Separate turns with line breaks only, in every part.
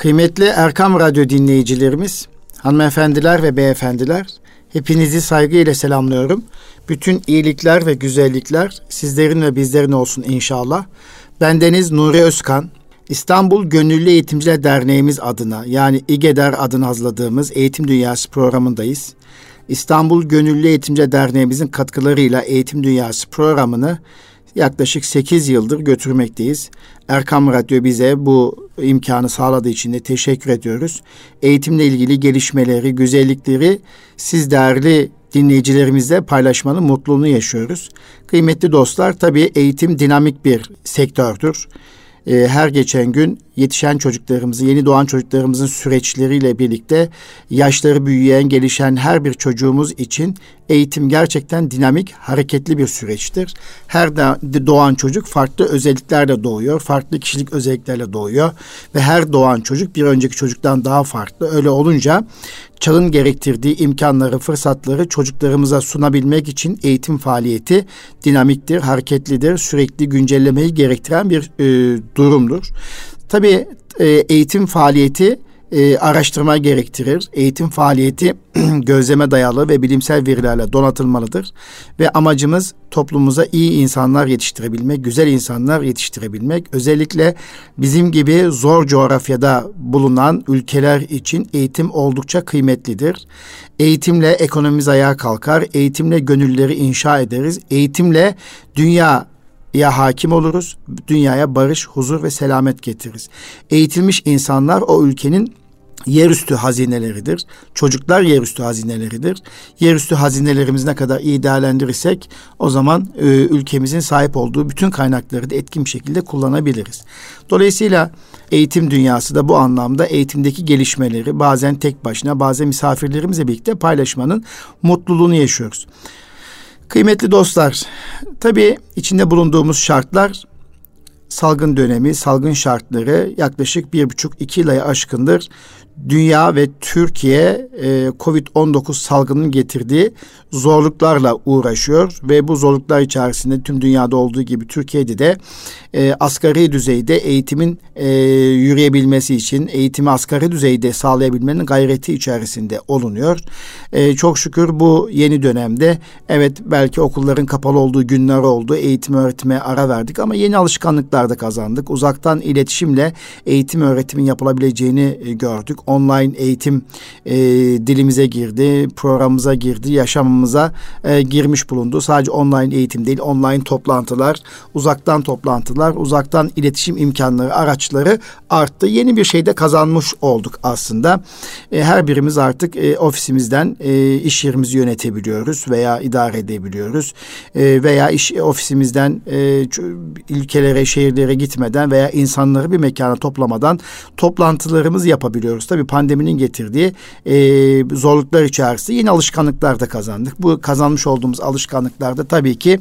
Kıymetli Erkam Radyo dinleyicilerimiz, hanımefendiler ve beyefendiler, hepinizi saygıyla selamlıyorum. Bütün iyilikler ve güzellikler sizlerin ve bizlerin olsun inşallah. Bendeniz Nuri Özkan, İstanbul Gönüllü Eğitimciler Derneğimiz adına yani İGEDER adını hazırladığımız Eğitim Dünyası programındayız. İstanbul Gönüllü Eğitimciler Derneğimizin katkılarıyla Eğitim Dünyası programını yaklaşık 8 yıldır götürmekteyiz. Erkam Radyo bize bu imkanı sağladığı için de teşekkür ediyoruz. Eğitimle ilgili gelişmeleri, güzellikleri siz değerli dinleyicilerimizle paylaşmanın mutluluğunu yaşıyoruz. Kıymetli dostlar tabii eğitim dinamik bir sektördür. Ee, her geçen gün yetişen çocuklarımızı, yeni doğan çocuklarımızın süreçleriyle birlikte yaşları büyüyen, gelişen her bir çocuğumuz için eğitim gerçekten dinamik, hareketli bir süreçtir. Her doğan çocuk farklı özelliklerle doğuyor, farklı kişilik özelliklerle doğuyor ve her doğan çocuk bir önceki çocuktan daha farklı. Öyle olunca çağın gerektirdiği imkanları, fırsatları çocuklarımıza sunabilmek için eğitim faaliyeti dinamiktir, hareketlidir, sürekli güncellemeyi gerektiren bir e, durumdur. Tabii e, eğitim faaliyeti e, araştırma gerektirir. Eğitim faaliyeti gözleme dayalı ve bilimsel verilerle donatılmalıdır. Ve amacımız toplumumuza iyi insanlar yetiştirebilmek, güzel insanlar yetiştirebilmek. Özellikle bizim gibi zor coğrafyada bulunan ülkeler için eğitim oldukça kıymetlidir. Eğitimle ekonomimiz ayağa kalkar, eğitimle gönülleri inşa ederiz, eğitimle dünya ya hakim oluruz, dünyaya barış, huzur ve selamet getiririz. Eğitilmiş insanlar o ülkenin yerüstü hazineleridir. Çocuklar yerüstü hazineleridir. Yerüstü hazinelerimizi ne kadar iyi değerlendirirsek o zaman e, ülkemizin sahip olduğu bütün kaynakları da etkin bir şekilde kullanabiliriz. Dolayısıyla eğitim dünyası da bu anlamda eğitimdeki gelişmeleri bazen tek başına bazen misafirlerimizle birlikte paylaşmanın mutluluğunu yaşıyoruz. Kıymetli dostlar, tabii içinde bulunduğumuz şartlar salgın dönemi, salgın şartları yaklaşık bir buçuk iki yıla aşkındır dünya ve Türkiye e, Covid-19 salgının getirdiği zorluklarla uğraşıyor ve bu zorluklar içerisinde tüm dünyada olduğu gibi Türkiye'de de e, asgari düzeyde eğitimin e, yürüyebilmesi için eğitimi asgari düzeyde sağlayabilmenin gayreti içerisinde olunuyor. E, çok şükür bu yeni dönemde evet belki okulların kapalı olduğu günler oldu. Eğitim öğretime ara verdik ama yeni alışkanlıklar da kazandık. Uzaktan iletişimle eğitim öğretimin yapılabileceğini e, gördük. Online eğitim e, dilimize girdi, programımıza girdi, yaşamımıza e, girmiş bulundu. Sadece online eğitim değil, online toplantılar, uzaktan toplantılar uzaktan iletişim imkanları, araçları arttı. Yeni bir şey de kazanmış olduk aslında. E, her birimiz artık e, ofisimizden e, iş yerimizi yönetebiliyoruz veya idare edebiliyoruz. E, veya iş ofisimizden e, ülkelere, şehirlere gitmeden veya insanları bir mekana toplamadan toplantılarımızı yapabiliyoruz. Tabii pandeminin getirdiği e, zorluklar içerisinde yeni alışkanlıklar da kazandık. Bu kazanmış olduğumuz alışkanlıklarda tabii ki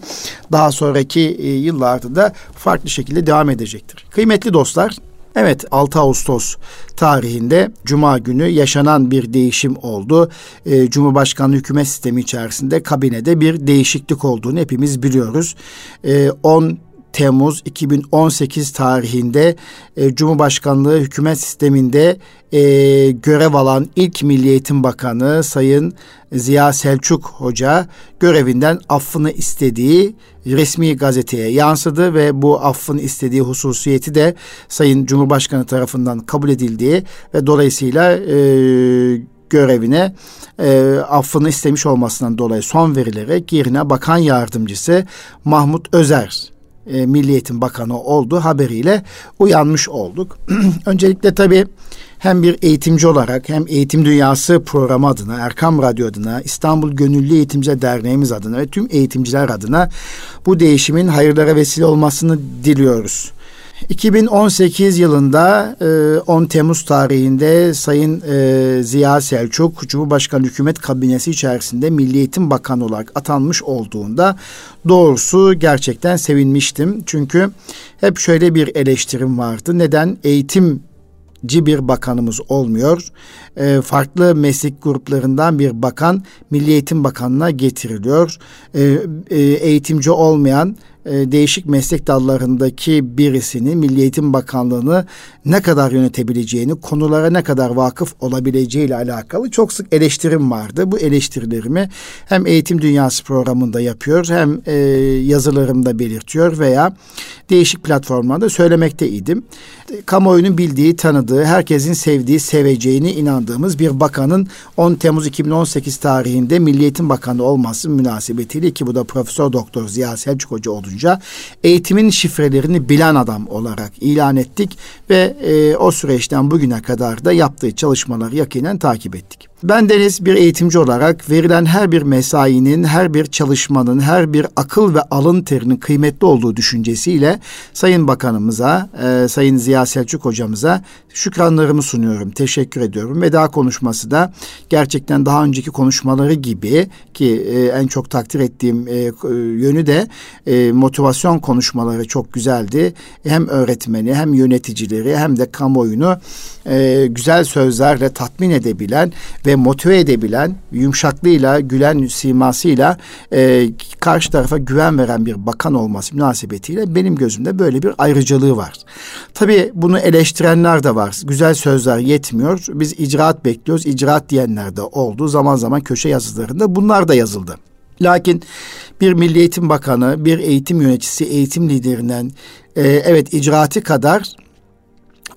daha sonraki e, yıllarda da farklı şekilde devam edecektir. Kıymetli dostlar, Evet 6 Ağustos tarihinde Cuma günü yaşanan bir değişim oldu. E, Cumhurbaşkanlığı hükümet sistemi içerisinde kabinede bir değişiklik olduğunu hepimiz biliyoruz. E, 10 Temmuz 2018 tarihinde e, Cumhurbaşkanlığı hükümet sisteminde e, görev alan ilk Milli Eğitim Bakanı Sayın Ziya Selçuk Hoca görevinden affını istediği resmi gazeteye yansıdı ve bu affın istediği hususiyeti de Sayın Cumhurbaşkanı tarafından kabul edildiği ve dolayısıyla e, görevine e, affını istemiş olmasından dolayı son verilerek yerine bakan yardımcısı Mahmut Özer e, Milli Eğitim Bakanı olduğu haberiyle uyanmış olduk. Öncelikle tabii hem bir eğitimci olarak hem Eğitim Dünyası programı adına, Erkam Radyo adına, İstanbul Gönüllü Eğitimciler Derneğimiz adına ve tüm eğitimciler adına bu değişimin hayırlara vesile olmasını diliyoruz. 2018 yılında 10 e, Temmuz tarihinde Sayın e, Ziya Selçuk Cumhurbaşkanı Hükümet Kabinesi içerisinde Milli Eğitim Bakanı olarak atanmış olduğunda doğrusu gerçekten sevinmiştim. Çünkü hep şöyle bir eleştirim vardı. Neden eğitim bir bakanımız olmuyor. E, farklı meslek gruplarından bir bakan Milli Eğitim Bakanlığı'na getiriliyor. E, e, eğitimci olmayan e, değişik meslek dallarındaki birisini Milli Eğitim Bakanlığı'nı ne kadar yönetebileceğini, konulara ne kadar vakıf olabileceği ile alakalı çok sık eleştirim vardı. Bu eleştirilerimi hem Eğitim Dünyası programında yapıyor hem e, yazılarımda belirtiyor veya değişik platformlarda söylemekteydim. Kamuoyunun bildiği, tanıdığı, herkesin sevdiği, seveceğini inandığımız bir bakanın 10 Temmuz 2018 tarihinde Milli Eğitim Bakanı olması münasebetiyle ki bu da Profesör Doktor Ziya Selçuk Hoca olunca eğitimin şifrelerini bilen adam olarak ilan ettik ve e, o süreçten bugüne kadar da yaptığı çalışmaları yakinen takip ettik. Ben Deniz bir eğitimci olarak verilen her bir mesainin, her bir çalışmanın, her bir akıl ve alın terinin kıymetli olduğu düşüncesiyle Sayın Bakanımıza, e, Sayın Ziya Selçuk Hocamıza şükranlarımı sunuyorum. Teşekkür ediyorum. Veda konuşması da gerçekten daha önceki konuşmaları gibi ki e, en çok takdir ettiğim e, yönü de e, motivasyon konuşmaları çok güzeldi. Hem öğretmeni hem yöneticileri hem de kamuoyunu e, güzel sözlerle tatmin edebilen ve motive edebilen, yumuşaklığıyla, gülen simasıyla e, karşı tarafa güven veren bir bakan olması münasebetiyle benim gözümde böyle bir ayrıcalığı var. Tabii bunu eleştirenler de var. Güzel sözler yetmiyor. Biz icraat bekliyoruz. İcraat diyenler de oldu. Zaman zaman köşe yazılarında bunlar da yazıldı. Lakin bir Milli Eğitim Bakanı, bir eğitim yöneticisi, eğitim liderinden e, evet icraatı kadar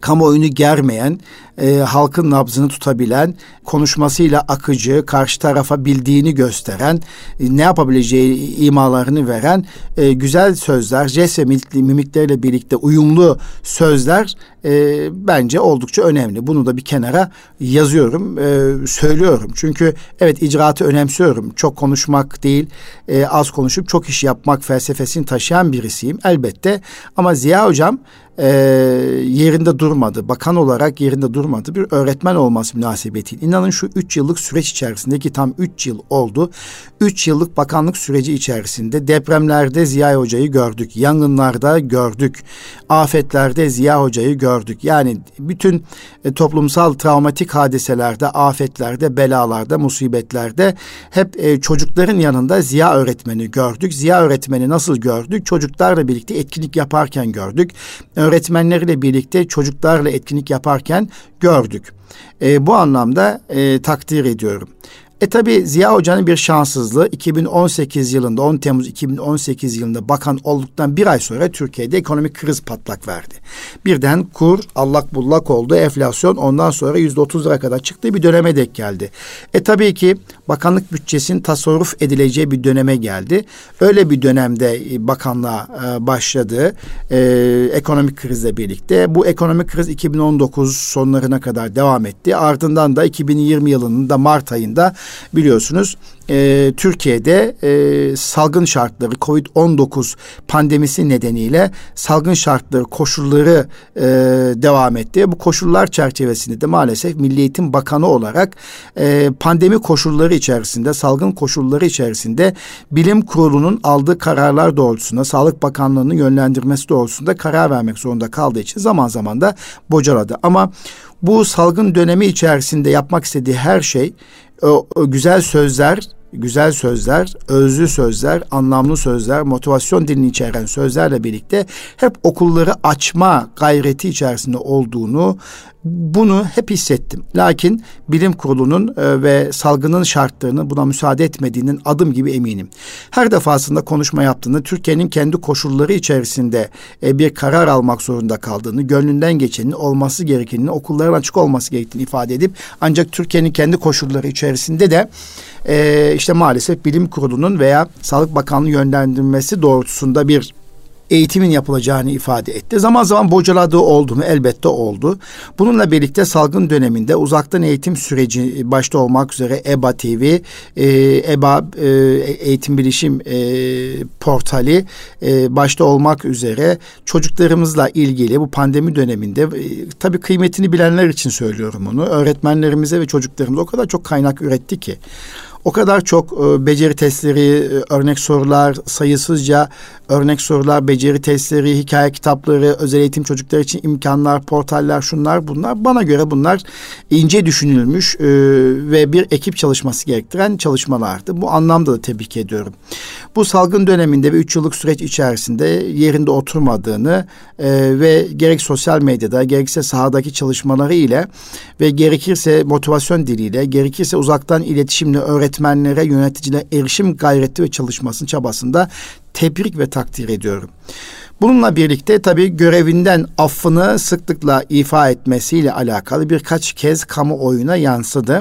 kamuoyunu germeyen, e, halkın nabzını tutabilen, konuşmasıyla akıcı, karşı tarafa bildiğini gösteren, e, ne yapabileceği imalarını veren e, güzel sözler, jest ve mimiklerle birlikte uyumlu sözler e, bence oldukça önemli. Bunu da bir kenara yazıyorum, e, söylüyorum. Çünkü evet icraatı önemsiyorum. Çok konuşmak değil, e, az konuşup çok iş yapmak felsefesini taşıyan birisiyim elbette. Ama Ziya Hocam e, yerinde durmadı. Bakan olarak yerinde durmadı. Bir öğretmen olması münasebetiyle. İnanın şu üç yıllık süreç içerisinde ki tam üç yıl oldu. Üç yıllık bakanlık süreci içerisinde depremlerde Ziya Hoca'yı gördük. Yangınlarda gördük. Afetlerde Ziya Hoca'yı gördük. Yani bütün e, toplumsal travmatik hadiselerde, afetlerde, belalarda, musibetlerde hep e, çocukların yanında Ziya öğretmeni gördük. Ziya öğretmeni nasıl gördük? Çocuklarla birlikte etkinlik yaparken gördük öğretmenleriyle birlikte çocuklarla etkinlik yaparken gördük. E, bu anlamda e, takdir ediyorum. E tabi Ziya Hoca'nın bir şanssızlığı 2018 yılında 10 Temmuz 2018 yılında bakan olduktan bir ay sonra Türkiye'de ekonomik kriz patlak verdi. Birden kur allak bullak oldu enflasyon ondan sonra yüzde otuz lira kadar çıktığı bir döneme dek geldi. E tabii ki bakanlık bütçesinin tasarruf edileceği bir döneme geldi. Öyle bir dönemde e, bakanlığa e, başladı e, ekonomik krizle birlikte. Bu ekonomik kriz 2019 sonlarına kadar devam etti. Ardından da 2020 yılının da Mart ayında biliyorsunuz e, Türkiye'de e, salgın şartları COVID-19 pandemisi nedeniyle salgın şartları koşulları e, devam etti. Bu koşullar çerçevesinde de maalesef Milli Eğitim Bakanı olarak e, pandemi koşulları içerisinde salgın koşulları içerisinde bilim kurulunun aldığı kararlar doğrultusunda Sağlık Bakanlığı'nın yönlendirmesi doğrultusunda karar vermek zorunda kaldığı için zaman zaman da bocaladı. Ama bu salgın dönemi içerisinde yapmak istediği her şey o, o güzel sözler, güzel sözler, özlü sözler, anlamlı sözler, motivasyon dilini içeren sözlerle birlikte hep okulları açma gayreti içerisinde olduğunu bunu hep hissettim. Lakin bilim kurulunun e, ve salgının şartlarını buna müsaade etmediğinin adım gibi eminim. Her defasında konuşma yaptığını, Türkiye'nin kendi koşulları içerisinde e, bir karar almak zorunda kaldığını, gönlünden geçenin olması gerekenini, okulların açık olması gerektiğini ifade edip ancak Türkiye'nin kendi koşulları içerisinde de e, işte maalesef bilim kurulunun veya Sağlık Bakanlığı yönlendirmesi doğrultusunda bir eğitimin yapılacağını ifade etti. Zaman zaman bocaladığı oldu mu? Elbette oldu. Bununla birlikte salgın döneminde uzaktan eğitim süreci başta olmak üzere EBA TV, e, EBA e, Eğitim Bilişim e, Portali e, başta olmak üzere çocuklarımızla ilgili bu pandemi döneminde e, tabii kıymetini bilenler için söylüyorum onu. Öğretmenlerimize ve çocuklarımıza o kadar çok kaynak üretti ki O kadar çok e, beceri testleri, e, örnek sorular, sayısızca örnek sorular, beceri testleri, hikaye kitapları, özel eğitim çocuklar için imkanlar, portaller, şunlar bunlar. Bana göre bunlar ince düşünülmüş e, ve bir ekip çalışması gerektiren çalışmalardı. Bu anlamda da tebrik ediyorum. Bu salgın döneminde ve üç yıllık süreç içerisinde yerinde oturmadığını ve gerek sosyal medyada gerekse sahadaki çalışmaları ile ve gerekirse motivasyon diliyle, gerekirse uzaktan iletişimle öğretmenlere, yöneticilere erişim gayreti ve çalışmasının çabasında tebrik ve takdir ediyorum. Bununla birlikte tabii görevinden affını sıklıkla ifa etmesiyle alakalı birkaç kez kamuoyuna yansıdı.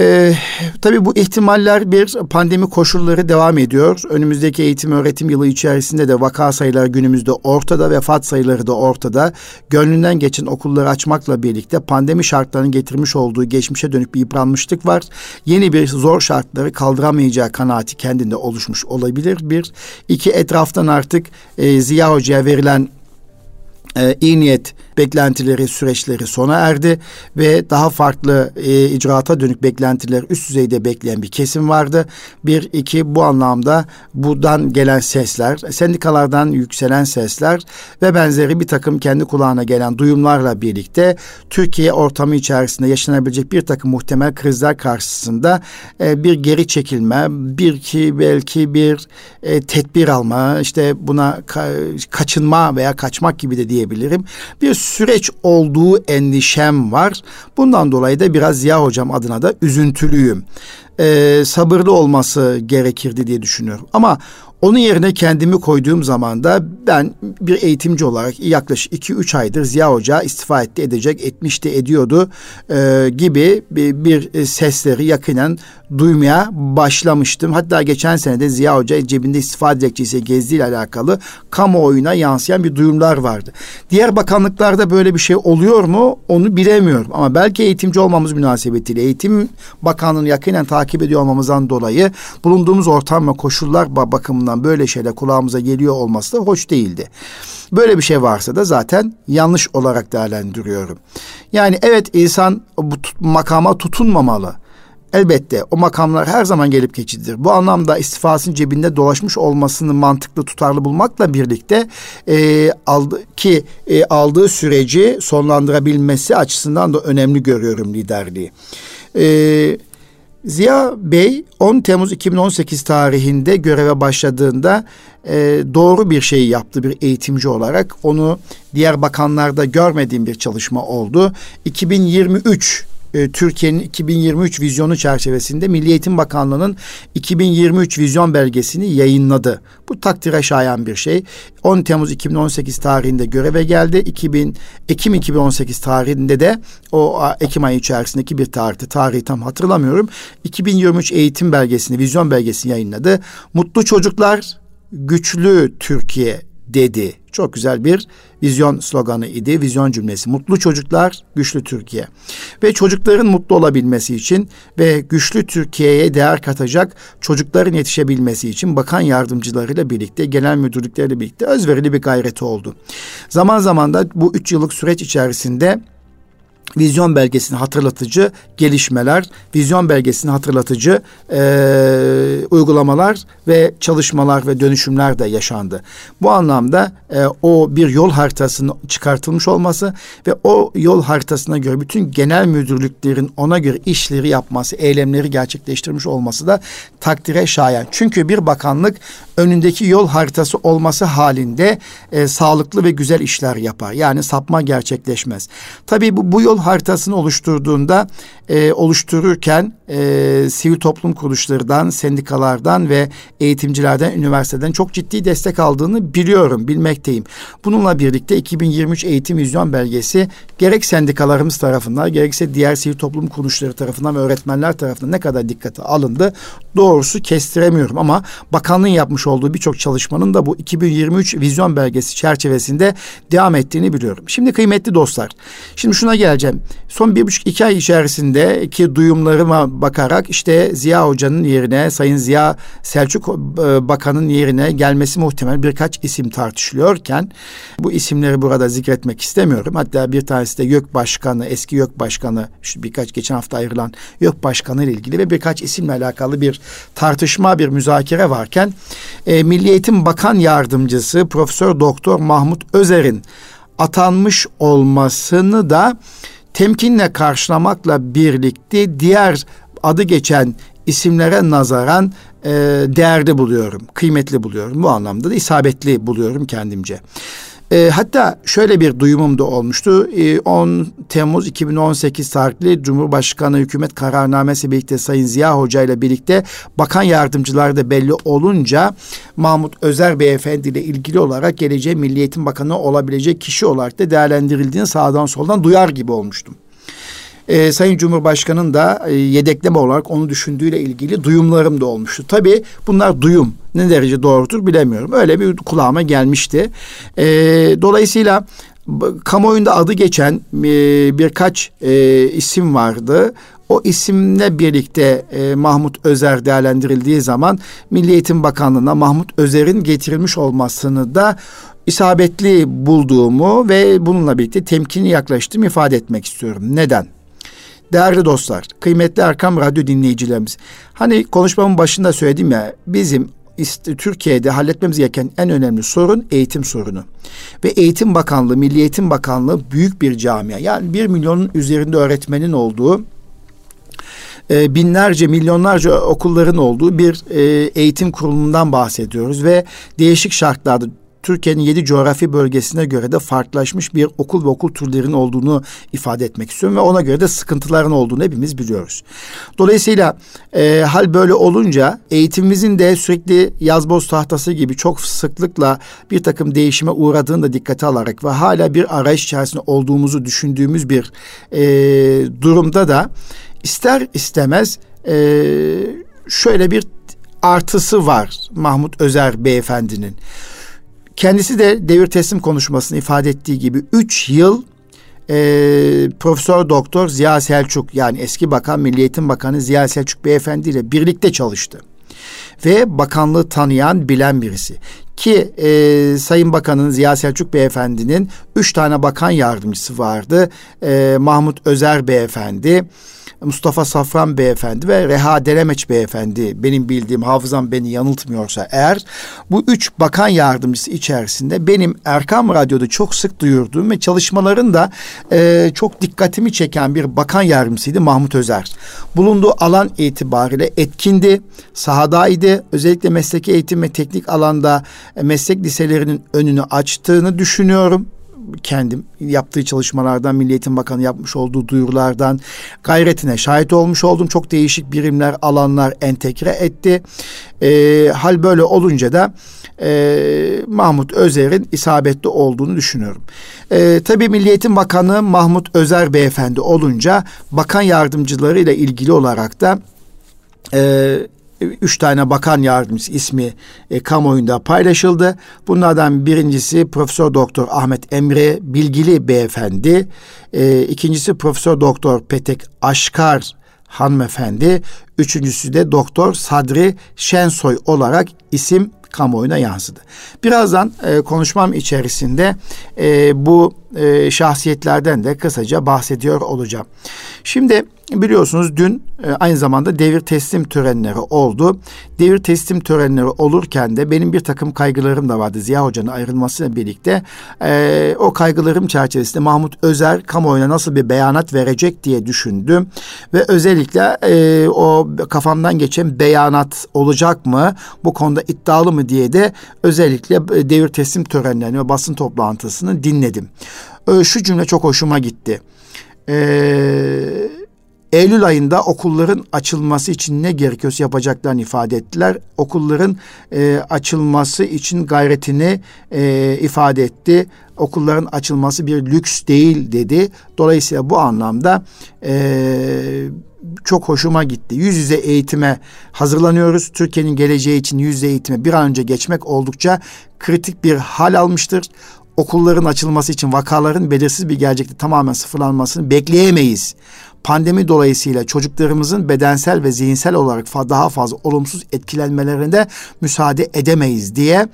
Ee, tabii bu ihtimaller bir pandemi koşulları devam ediyor. Önümüzdeki eğitim öğretim yılı içerisinde de vaka sayıları günümüzde ortada, vefat sayıları da ortada. Gönlünden geçen okulları açmakla birlikte pandemi şartlarının getirmiş olduğu geçmişe dönük bir yıpranmışlık var. Yeni bir zor şartları kaldıramayacağı kanaati kendinde oluşmuş olabilir. Bir, iki etraftan artık e, Ziya Hoca'ya verilen e, iyi niyet beklentileri, süreçleri sona erdi ve daha farklı e, icraata dönük beklentiler üst düzeyde bekleyen bir kesim vardı. Bir, iki bu anlamda buradan gelen sesler, sendikalardan yükselen sesler ve benzeri bir takım kendi kulağına gelen duyumlarla birlikte Türkiye ortamı içerisinde yaşanabilecek bir takım muhtemel krizler karşısında e, bir geri çekilme, bir ki belki bir e, tedbir alma, işte buna ka- kaçınma veya kaçmak gibi de diyebilirim. Bir süreç olduğu endişem var. Bundan dolayı da biraz Ziya Hocam adına da üzüntülüyüm. Ee, sabırlı olması gerekirdi diye düşünüyorum. Ama onun yerine kendimi koyduğum zaman da ben bir eğitimci olarak yaklaşık 2-3 aydır Ziya Hoca istifa etti edecek etmişti ediyordu e, gibi bir, bir sesleri yakinen duymaya başlamıştım. Hatta geçen sene de Ziya Hoca cebinde istifa dilekçesi gezdiğiyle alakalı kamuoyuna yansıyan bir duyumlar vardı. Diğer bakanlıklarda böyle bir şey oluyor mu onu bilemiyorum. Ama belki eğitimci olmamız münasebetiyle eğitim bakanlığını yakinen takip ediyor olmamızdan dolayı bulunduğumuz ortam ve koşullar bakımından böyle şeyler kulağımıza geliyor olması da hoş değildi. Böyle bir şey varsa da zaten yanlış olarak değerlendiriyorum. Yani evet insan bu makama tutunmamalı. Elbette o makamlar her zaman gelip geçicidir. Bu anlamda istifasının cebinde dolaşmış olmasını mantıklı tutarlı bulmakla birlikte e, aldı, ki e, aldığı süreci sonlandırabilmesi açısından da önemli görüyorum liderliği. E, Ziya Bey 10 Temmuz 2018 tarihinde göreve başladığında e, doğru bir şey yaptı bir eğitimci olarak. Onu diğer bakanlarda görmediğim bir çalışma oldu. 2023 e, Türkiye'nin 2023 vizyonu çerçevesinde Milli Eğitim Bakanlığı'nın 2023 vizyon belgesini yayınladı. Bu takdire şayan bir şey. 10 Temmuz 2018 tarihinde göreve geldi. 2000 Ekim 2018 tarihinde de o Ekim ayı içerisindeki bir tarihte tarihi tam hatırlamıyorum. 2023 eğitim belgesini, vizyon belgesini yayınladı. Mutlu çocuklar, güçlü Türkiye dedi. Çok güzel bir vizyon sloganı idi, vizyon cümlesi. Mutlu çocuklar, güçlü Türkiye. Ve çocukların mutlu olabilmesi için ve güçlü Türkiye'ye değer katacak çocukların yetişebilmesi için bakan yardımcılarıyla birlikte, genel müdürlükleriyle birlikte özverili bir gayreti oldu. Zaman zaman da bu üç yıllık süreç içerisinde vizyon belgesini hatırlatıcı gelişmeler, vizyon belgesini hatırlatıcı e, uygulamalar ve çalışmalar ve dönüşümler de yaşandı. Bu anlamda e, o bir yol haritasının çıkartılmış olması ve o yol haritasına göre bütün genel müdürlüklerin ona göre işleri yapması, eylemleri gerçekleştirmiş olması da takdire şayan. Çünkü bir bakanlık önündeki yol haritası olması halinde e, sağlıklı ve güzel işler yapar. Yani sapma gerçekleşmez. Tabii bu, bu yol haritasını oluşturduğunda e, oluştururken e, sivil toplum kuruluşlarından, sendikalardan ve eğitimcilerden, üniversiteden çok ciddi destek aldığını biliyorum, bilmekteyim. Bununla birlikte 2023 eğitim vizyon belgesi gerek sendikalarımız tarafından, gerekse diğer sivil toplum kuruluşları tarafından ve öğretmenler tarafından ne kadar dikkate alındı doğrusu kestiremiyorum ama bakanlığın yapmış olduğu birçok çalışmanın da bu 2023 vizyon belgesi çerçevesinde devam ettiğini biliyorum. Şimdi kıymetli dostlar, şimdi şuna geleceğim. Son bir buçuk iki ay içerisindeki duyumlarıma bakarak işte Ziya Hoca'nın yerine Sayın Ziya Selçuk e, Bakan'ın yerine gelmesi muhtemel birkaç isim tartışılıyorken bu isimleri burada zikretmek istemiyorum. Hatta bir tanesi de YÖK Başkanı, eski YÖK Başkanı, şu birkaç geçen hafta ayrılan YÖK Başkanı ile ilgili ve birkaç isimle alakalı bir tartışma, bir müzakere varken e, Milli Eğitim Bakan Yardımcısı Profesör Doktor Mahmut Özer'in atanmış olmasını da temkinle karşılamakla birlikte diğer adı geçen isimlere nazaran e, değerli buluyorum, kıymetli buluyorum. Bu anlamda da isabetli buluyorum kendimce. E, hatta şöyle bir duyumum da olmuştu. E, 10 Temmuz 2018 tarihli Cumhurbaşkanı hükümet kararnamesi birlikte Sayın Ziya Hoca ile birlikte bakan yardımcıları da belli olunca Mahmut Özer Beyefendi ile ilgili olarak geleceğe Milli Eğitim Bakanı olabilecek kişi olarak da değerlendirildiğini sağdan soldan duyar gibi olmuştum e, Sayın Cumhurbaşkanı'nın da e, yedekleme olarak onu düşündüğüyle ilgili duyumlarım da olmuştu. Tabii bunlar duyum. Ne derece doğrudur bilemiyorum. Öyle bir kulağıma gelmişti. E, dolayısıyla kamuoyunda adı geçen e, birkaç e, isim vardı. O isimle birlikte e, Mahmut Özer değerlendirildiği zaman Milli Eğitim Bakanlığı'na Mahmut Özer'in getirilmiş olmasını da isabetli bulduğumu ve bununla birlikte temkinli yaklaştığımı ifade etmek istiyorum. Neden? Değerli dostlar, kıymetli Erkam Radyo dinleyicilerimiz. Hani konuşmamın başında söyledim ya bizim Türkiye'de halletmemiz gereken en önemli sorun eğitim sorunu. Ve Eğitim Bakanlığı, Milli Eğitim Bakanlığı büyük bir camia. Yani bir milyonun üzerinde öğretmenin olduğu e, binlerce, milyonlarca okulların olduğu bir e, eğitim kurumundan bahsediyoruz ve değişik şartlarda Türkiye'nin yedi coğrafi bölgesine göre de farklılaşmış bir okul ve okul türlerinin olduğunu ifade etmek istiyorum ve ona göre de sıkıntıların olduğunu hepimiz biliyoruz. Dolayısıyla e, hal böyle olunca eğitimimizin de sürekli yazboz tahtası gibi çok sıklıkla bir takım değişime uğradığını da dikkate alarak ve hala bir arayış içerisinde olduğumuzu düşündüğümüz bir e, durumda da ister istemez e, şöyle bir artısı var Mahmut Özer beyefendinin. Kendisi de devir teslim konuşmasını ifade ettiği gibi üç yıl e, Profesör Doktor Ziya Selçuk yani eski bakan Milli Eğitim Bakanı Ziya Selçuk Beyefendi ile birlikte çalıştı. Ve bakanlığı tanıyan, bilen birisi. Ki e, Sayın Bakan'ın Ziya Selçuk Beyefendi'nin üç tane bakan yardımcısı vardı. E, Mahmut Özer Beyefendi, Mustafa Safran beyefendi ve Reha Deremeç beyefendi benim bildiğim hafızam beni yanıltmıyorsa eğer bu üç bakan yardımcısı içerisinde benim Erkam Radyo'da çok sık duyurduğum ve çalışmaların da e, çok dikkatimi çeken bir bakan yardımcısıydı Mahmut Özer. Bulunduğu alan itibariyle etkindi, sahadaydı. Özellikle mesleki eğitim ve teknik alanda e, meslek liselerinin önünü açtığını düşünüyorum kendim yaptığı çalışmalardan, Milli Eğitim Bakanı yapmış olduğu duyurulardan gayretine şahit olmuş oldum. Çok değişik birimler, alanlar entegre etti. E, hal böyle olunca da e, Mahmut Özer'in isabetli olduğunu düşünüyorum. E, tabii Milli Eğitim Bakanı Mahmut Özer Beyefendi olunca bakan yardımcıları ile ilgili olarak da e, üç tane bakan yardımcısı ismi e, kamuoyunda paylaşıldı. Bunlardan birincisi Profesör Doktor Ahmet Emre Bilgili Beyefendi, e, ikincisi Profesör Doktor Petek Aşkar hanımefendi, üçüncüsü de Doktor Sadri Şensoy olarak isim kamuoyuna yansıdı. Birazdan e, konuşmam içerisinde e, bu e, şahsiyetlerden de kısaca bahsediyor olacağım. Şimdi biliyorsunuz dün e, aynı zamanda devir teslim törenleri oldu. Devir teslim törenleri olurken de benim bir takım kaygılarım da vardı. Ziya Hoca'nın ayrılmasıyla birlikte e, o kaygılarım çerçevesinde Mahmut Özer kamuoyuna nasıl bir beyanat verecek diye düşündüm. Ve özellikle e, o kafamdan geçen beyanat olacak mı? Bu konuda iddialı mı diye de özellikle devir teslim törenlerini ve basın toplantısını dinledim. Şu cümle çok hoşuma gitti. Eee Eylül ayında okulların açılması için ne gerekiyorsa yapacaklarını ifade ettiler. Okulların e, açılması için gayretini e, ifade etti. Okulların açılması bir lüks değil dedi. Dolayısıyla bu anlamda e, çok hoşuma gitti. Yüz yüze eğitime hazırlanıyoruz. Türkiye'nin geleceği için yüz yüze eğitime bir an önce geçmek oldukça kritik bir hal almıştır okulların açılması için vakaların belirsiz bir gelecekte tamamen sıfırlanmasını bekleyemeyiz. Pandemi dolayısıyla çocuklarımızın bedensel ve zihinsel olarak daha fazla olumsuz etkilenmelerinde müsaade edemeyiz diye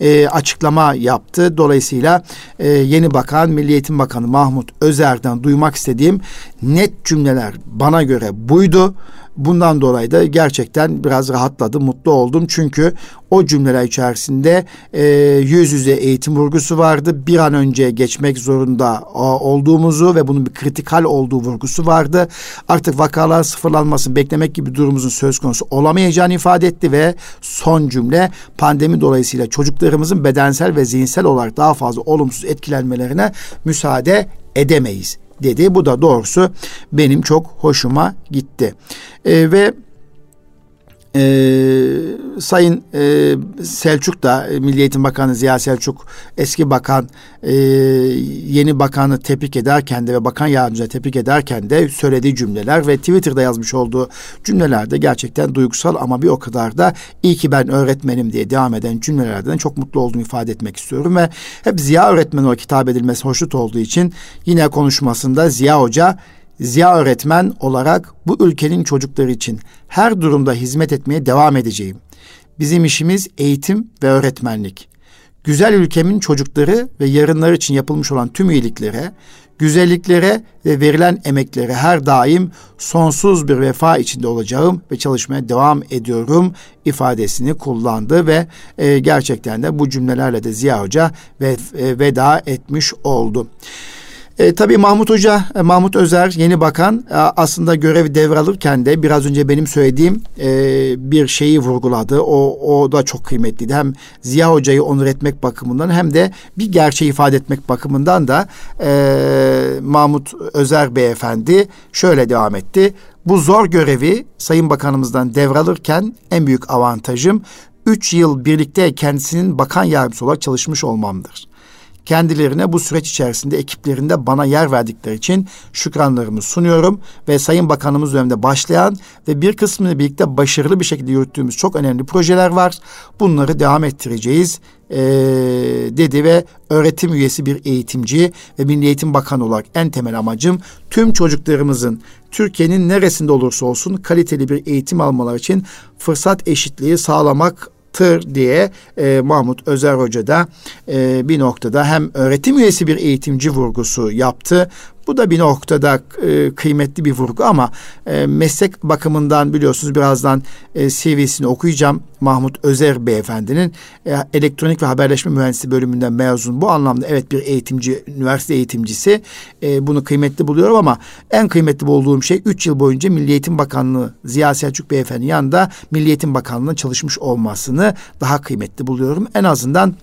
e, açıklama yaptı. Dolayısıyla e, yeni bakan Milli Eğitim Bakanı Mahmut Özer'den duymak istediğim net cümleler bana göre buydu. Bundan dolayı da gerçekten biraz rahatladım, mutlu oldum. Çünkü o cümleler içerisinde e, yüz yüze eğitim vurgusu vardı. Bir an önce geçmek zorunda olduğumuzu ve bunun bir kritikal olduğu vurgusu vardı. Artık vakalar sıfırlanmasını beklemek gibi durumumuzun söz konusu olamayacağını ifade etti ve son cümle pandemi dolayısıyla çocuklarımızın bedensel ve zihinsel olarak daha fazla olumsuz etkilenmelerine müsaade edemeyiz dedi. Bu da doğrusu benim çok hoşuma gitti. E, ve e, Sayın e, Selçuk da e, Milli Eğitim Bakanı Ziya Selçuk eski bakan e, yeni bakanı tebrik ederken de ve bakan yardımcısı tebrik ederken de söylediği cümleler ve Twitter'da yazmış olduğu cümleler de gerçekten duygusal ama bir o kadar da iyi ki ben öğretmenim diye devam eden cümlelerden çok mutlu olduğumu ifade etmek istiyorum ve hep Ziya öğretmen olarak hitap edilmesi hoşnut olduğu için yine konuşmasında Ziya Hoca Ziya öğretmen olarak bu ülkenin çocukları için her durumda hizmet etmeye devam edeceğim. Bizim işimiz eğitim ve öğretmenlik. Güzel ülkemin çocukları ve yarınlar için yapılmış olan tüm iyiliklere, güzelliklere ve verilen emeklere her daim sonsuz bir vefa içinde olacağım ve çalışmaya devam ediyorum ifadesini kullandı ve e, gerçekten de bu cümlelerle de Ziya Hoca ve, e, veda etmiş oldu. E, tabii Mahmut Hoca, e, Mahmut Özer yeni bakan e, aslında görevi devralırken de biraz önce benim söylediğim e, bir şeyi vurguladı. O, o da çok kıymetliydi. Hem Ziya Hoca'yı onur etmek bakımından hem de bir gerçeği ifade etmek bakımından da e, Mahmut Özer beyefendi şöyle devam etti. Bu zor görevi Sayın Bakanımızdan devralırken en büyük avantajım üç yıl birlikte kendisinin bakan yardımcısı olarak çalışmış olmamdır. Kendilerine bu süreç içerisinde ekiplerinde bana yer verdikleri için şükranlarımı sunuyorum ve Sayın Bakanımız döneminde başlayan ve bir kısmını birlikte başarılı bir şekilde yürüttüğümüz çok önemli projeler var. Bunları devam ettireceğiz ee, dedi ve öğretim üyesi bir eğitimci ve Milli Eğitim Bakanı olarak en temel amacım tüm çocuklarımızın Türkiye'nin neresinde olursa olsun kaliteli bir eğitim almaları için fırsat eşitliği sağlamak tır diye e, Mahmut Özer Hoca da e, bir noktada hem öğretim üyesi bir eğitimci vurgusu yaptı. Bu da bir noktada e, kıymetli bir vurgu ama e, meslek bakımından biliyorsunuz birazdan e, CV'sini okuyacağım. Mahmut Özer beyefendinin e, elektronik ve haberleşme mühendisliği bölümünden mezun. Bu anlamda evet bir eğitimci, üniversite eğitimcisi. E, bunu kıymetli buluyorum ama en kıymetli bulduğum şey 3 yıl boyunca Milli Eğitim Bakanlığı Ziya Selçuk beyefendinin yanında Milli Eğitim Bakanlığı'nın çalışmış olmasını daha kıymetli buluyorum. En azından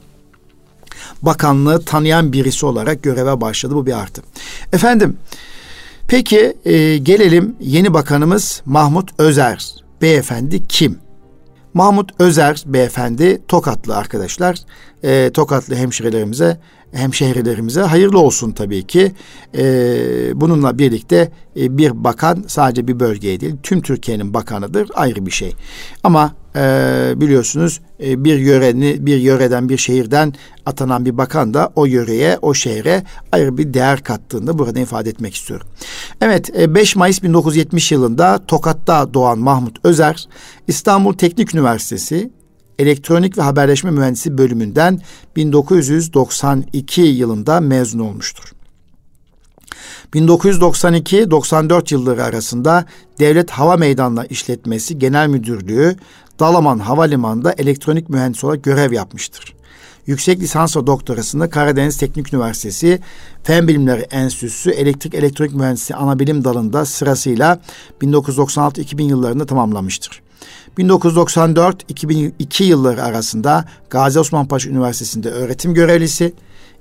bakanlığı tanıyan birisi olarak göreve başladı. Bu bir artı. Efendim peki e, gelelim yeni bakanımız Mahmut Özer. Beyefendi kim? Mahmut Özer beyefendi Tokatlı arkadaşlar. E, Tokatlı hemşirelerimize, hemşehrilerimize hayırlı olsun tabii ki. E, bununla birlikte e, bir bakan sadece bir bölgeye değil tüm Türkiye'nin bakanıdır ayrı bir şey. Ama e, biliyorsunuz e, bir yöreni bir yöreden bir şehirden atanan bir bakan da o yöreye o şehre ayrı bir değer kattığında burada ifade etmek istiyorum. Evet e, 5 Mayıs 1970 yılında Tokat'ta doğan Mahmut Özer İstanbul Teknik Üniversitesi Elektronik ve Haberleşme Mühendisi bölümünden 1992 yılında mezun olmuştur. 1992-94 yılları arasında Devlet Hava Meydanları İşletmesi Genel Müdürlüğü Dalaman Havalimanı'nda elektronik mühendis olarak görev yapmıştır. Yüksek lisans ve doktorasını Karadeniz Teknik Üniversitesi Fen Bilimleri Enstitüsü Elektrik Elektronik Mühendisliği Anabilim Dalı'nda sırasıyla 1996-2000 yıllarında tamamlamıştır. 1994-2002 yılları arasında Gazi Osman Paşa Üniversitesi'nde öğretim görevlisi,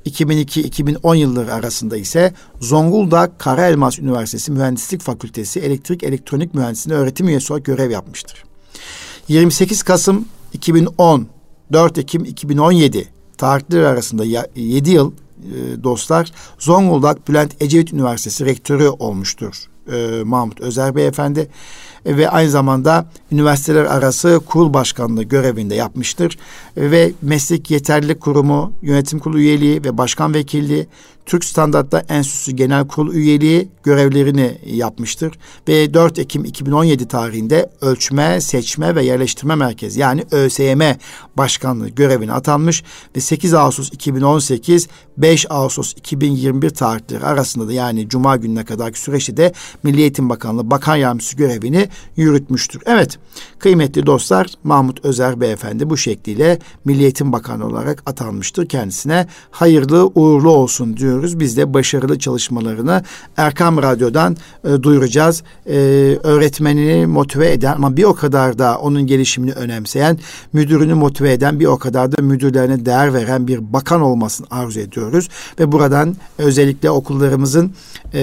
2002-2010 yılları arasında ise Zonguldak Karaelmas Üniversitesi Mühendislik Fakültesi Elektrik Elektronik Mühendisliğinde öğretim üyesi olarak görev yapmıştır. 28 Kasım 2010, 4 Ekim 2017 tarihleri arasında 7 yıl e, dostlar Zonguldak Bülent Ecevit Üniversitesi rektörü olmuştur e, Mahmut Özer Beyefendi ve aynı zamanda üniversiteler arası kurul başkanlığı görevinde yapmıştır ve meslek yeterlilik kurumu, yönetim kurulu üyeliği ve başkan vekilliği, Türk Standartlar Enstitüsü Genel Kurulu üyeliği görevlerini yapmıştır. Ve 4 Ekim 2017 tarihinde Ölçme, Seçme ve Yerleştirme Merkezi yani ÖSYM Başkanlığı görevine atanmış ve 8 Ağustos 2018 5 Ağustos 2021 tarihleri arasında da yani Cuma gününe kadarki süreçte de Milli Eğitim Bakanlığı Bakan Yardımcısı görevini yürütmüştür. Evet kıymetli dostlar Mahmut Özer Beyefendi bu şekliyle Milli Eğitim Bakanı olarak atanmıştır. Kendisine hayırlı uğurlu olsun diyoruz. Biz de başarılı çalışmalarını Erkam Radyo'dan e, duyuracağız. E, öğretmenini motive eden ama bir o kadar da onun gelişimini önemseyen, müdürünü motive eden bir o kadar da müdürlerine değer veren bir bakan olmasını arzu ediyoruz. Ve buradan özellikle okullarımızın e,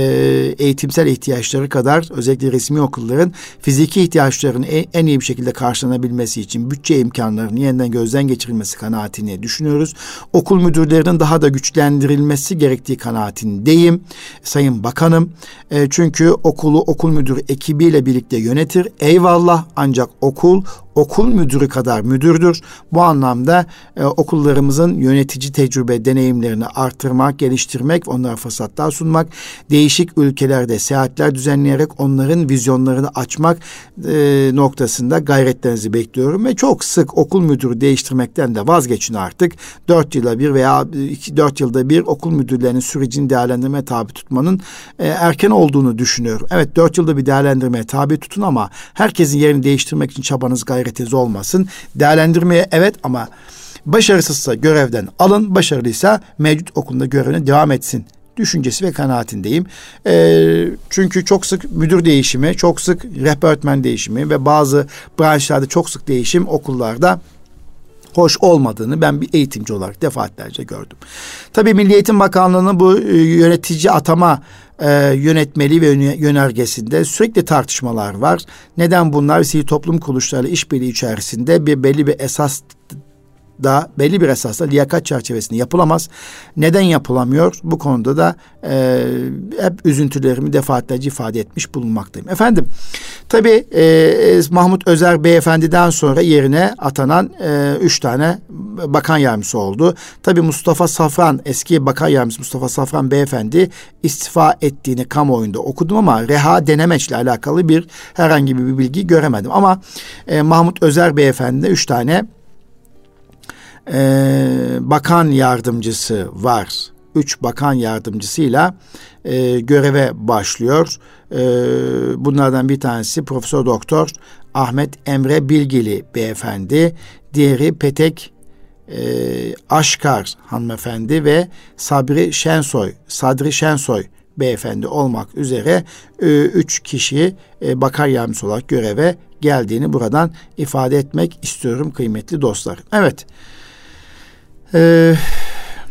eğitimsel ihtiyaçları kadar özellikle resmi okulların fiziki ihtiyaçlarının en, en iyi bir şekilde karşılanabilmesi için bütçe imkanlarının yeniden gözden geçirilmesi kanaatini düşünüyoruz. Okul müdürlerinin daha da güçlendirilmesi gerektiği kanaatindeyim. Sayın Bakanım e, çünkü okulu okul müdürü ekibiyle birlikte yönetir. Eyvallah ancak okul okul müdürü kadar müdürdür. Bu anlamda e, okullarımızın yönetici tecrübe deneyimlerini artırmak, geliştirmek, onlara fırsatlar sunmak, değişik ülkelerde seyahatler düzenleyerek onların vizyonlarını açmak e, noktasında gayretlerinizi bekliyorum ve çok sık okul müdürü değiştirmekten de vazgeçin artık. Dört yılda bir veya iki, dört yılda bir okul müdürlerinin sürecini değerlendirme tabi tutmanın e, erken olduğunu düşünüyorum. Evet dört yılda bir değerlendirmeye tabi tutun ama herkesin yerini değiştirmek için çabanız gayretiniz olmasın. Değerlendirmeye evet ama başarısızsa görevden alın, başarılıysa mevcut okulunda görevine devam etsin düşüncesi ve kanaatindeyim. E, çünkü çok sık müdür değişimi, çok sık rehber öğretmen değişimi ve bazı branşlarda çok sık değişim okullarda hoş olmadığını ben bir eğitimci olarak defaatlerce gördüm. Tabii Milli Eğitim Bakanlığı'nın bu e, yönetici atama e, yönetmeliği ve yönergesinde sürekli tartışmalar var. Neden bunlar sivil toplum kuruluşlarıyla işbirliği içerisinde bir belli bir esas da belli bir esasla liyakat çerçevesinde yapılamaz. Neden yapılamıyor? Bu konuda da e, hep üzüntülerimi defaatlerce ifade etmiş bulunmaktayım. Efendim, tabii e, Mahmut Özer Beyefendi'den sonra yerine atanan e, üç tane bakan yardımcısı oldu. Tabii Mustafa Safran, eski bakan yardımcısı Mustafa Safran Beyefendi istifa ettiğini kamuoyunda okudum ama reha denemeçle alakalı bir herhangi bir bilgi göremedim. Ama e, Mahmut Özer Beyefendi üç tane e, bakan yardımcısı var. Üç bakan yardımcısıyla e, göreve başlıyor. E, bunlardan bir tanesi Profesör Doktor Ahmet Emre Bilgili beyefendi. Diğeri Petek e, Aşkar hanımefendi ve Sabri Şensoy, Sadri Şensoy beyefendi olmak üzere e, üç kişi e, bakar yardımcısı olarak göreve geldiğini buradan ifade etmek istiyorum kıymetli dostlar. Evet. Ee,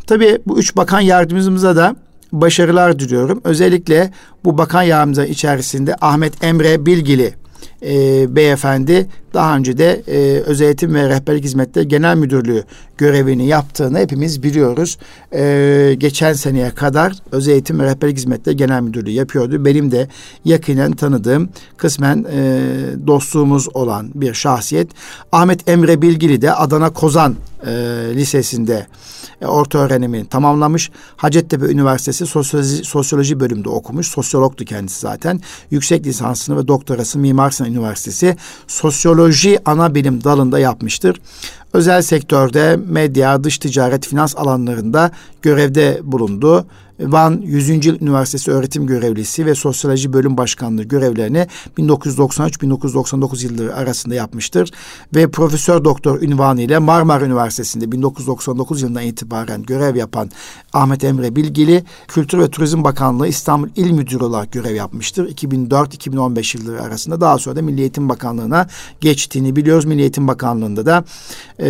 tabii bu üç bakan yardımcımıza da başarılar diliyorum. Özellikle bu bakan yardımcı içerisinde Ahmet Emre Bilgili e, beyefendi daha önce de e, özel eğitim ve rehberlik hizmetleri genel müdürlüğü görevini yaptığını hepimiz biliyoruz. E, geçen seneye kadar özel eğitim ve rehberlik hizmetleri genel müdürlüğü yapıyordu. Benim de yakinen tanıdığım kısmen e, dostluğumuz olan bir şahsiyet. Ahmet Emre Bilgili de Adana Kozan e, Lisesi'nde e, orta öğrenimi tamamlamış. Hacettepe Üniversitesi Sosyoloji, Sosyoloji bölümünde okumuş. Sosyologtu kendisi zaten. Yüksek lisansını ve doktorası Mimar Sinan Üniversitesi Sosyoloji ana bilim dalında yapmıştır. Özel sektörde medya, dış ticaret, finans alanlarında görevde bulundu. Van 100. Yıl Üniversitesi öğretim görevlisi ve sosyoloji bölüm başkanlığı görevlerini 1993-1999 yılları arasında yapmıştır ve profesör doktor ünvanı ile Marmara Üniversitesi'nde 1999 yılından itibaren görev yapan Ahmet Emre Bilgili Kültür ve Turizm Bakanlığı İstanbul İl Müdürü olarak görev yapmıştır. 2004-2015 yılları arasında daha sonra da Milli Eğitim Bakanlığı'na geçtiğini biliyoruz. Milli Eğitim Bakanlığı'nda da e,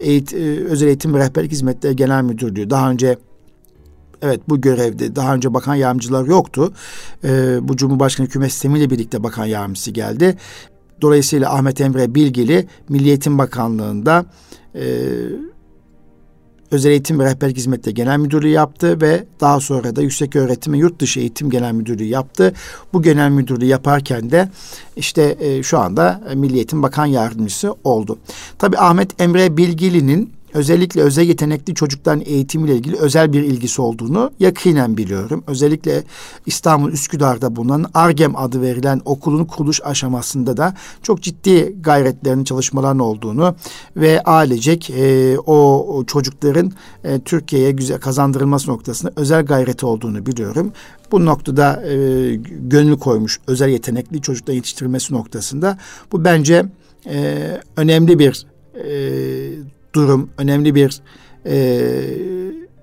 eğit, Özel Eğitim ve Rehberlik Hizmetleri Genel Müdürlüğü daha önce Evet bu görevde daha önce bakan yardımcılar yoktu. Ee, bu Cumhurbaşkanı hükümet sistemiyle birlikte bakan yardımcısı geldi. Dolayısıyla Ahmet Emre Bilgili Milli Eğitim Bakanlığı'nda e, Özel Eğitim ve Rehberlik Hizmetleri Genel Müdürlüğü yaptı ve daha sonra da Yüksek Öğretim ve Yurt Dışı Eğitim Genel Müdürlüğü yaptı. Bu genel müdürlüğü yaparken de işte e, şu anda Milli Eğitim Bakan Yardımcısı oldu. Tabii Ahmet Emre Bilgili'nin özellikle özel yetenekli çocukların eğitimiyle ilgili özel bir ilgisi olduğunu yakinen biliyorum. Özellikle İstanbul Üsküdar'da bulunan Argem adı verilen okulun kuruluş aşamasında da çok ciddi gayretlerin, çalışmaların olduğunu ve ailecek e, o, o çocukların e, Türkiye'ye güzel kazandırılması noktasında özel gayreti olduğunu biliyorum. Bu noktada e, gönül koymuş özel yetenekli çocuklar yetiştirilmesi noktasında bu bence e, önemli bir e, durum, önemli bir e,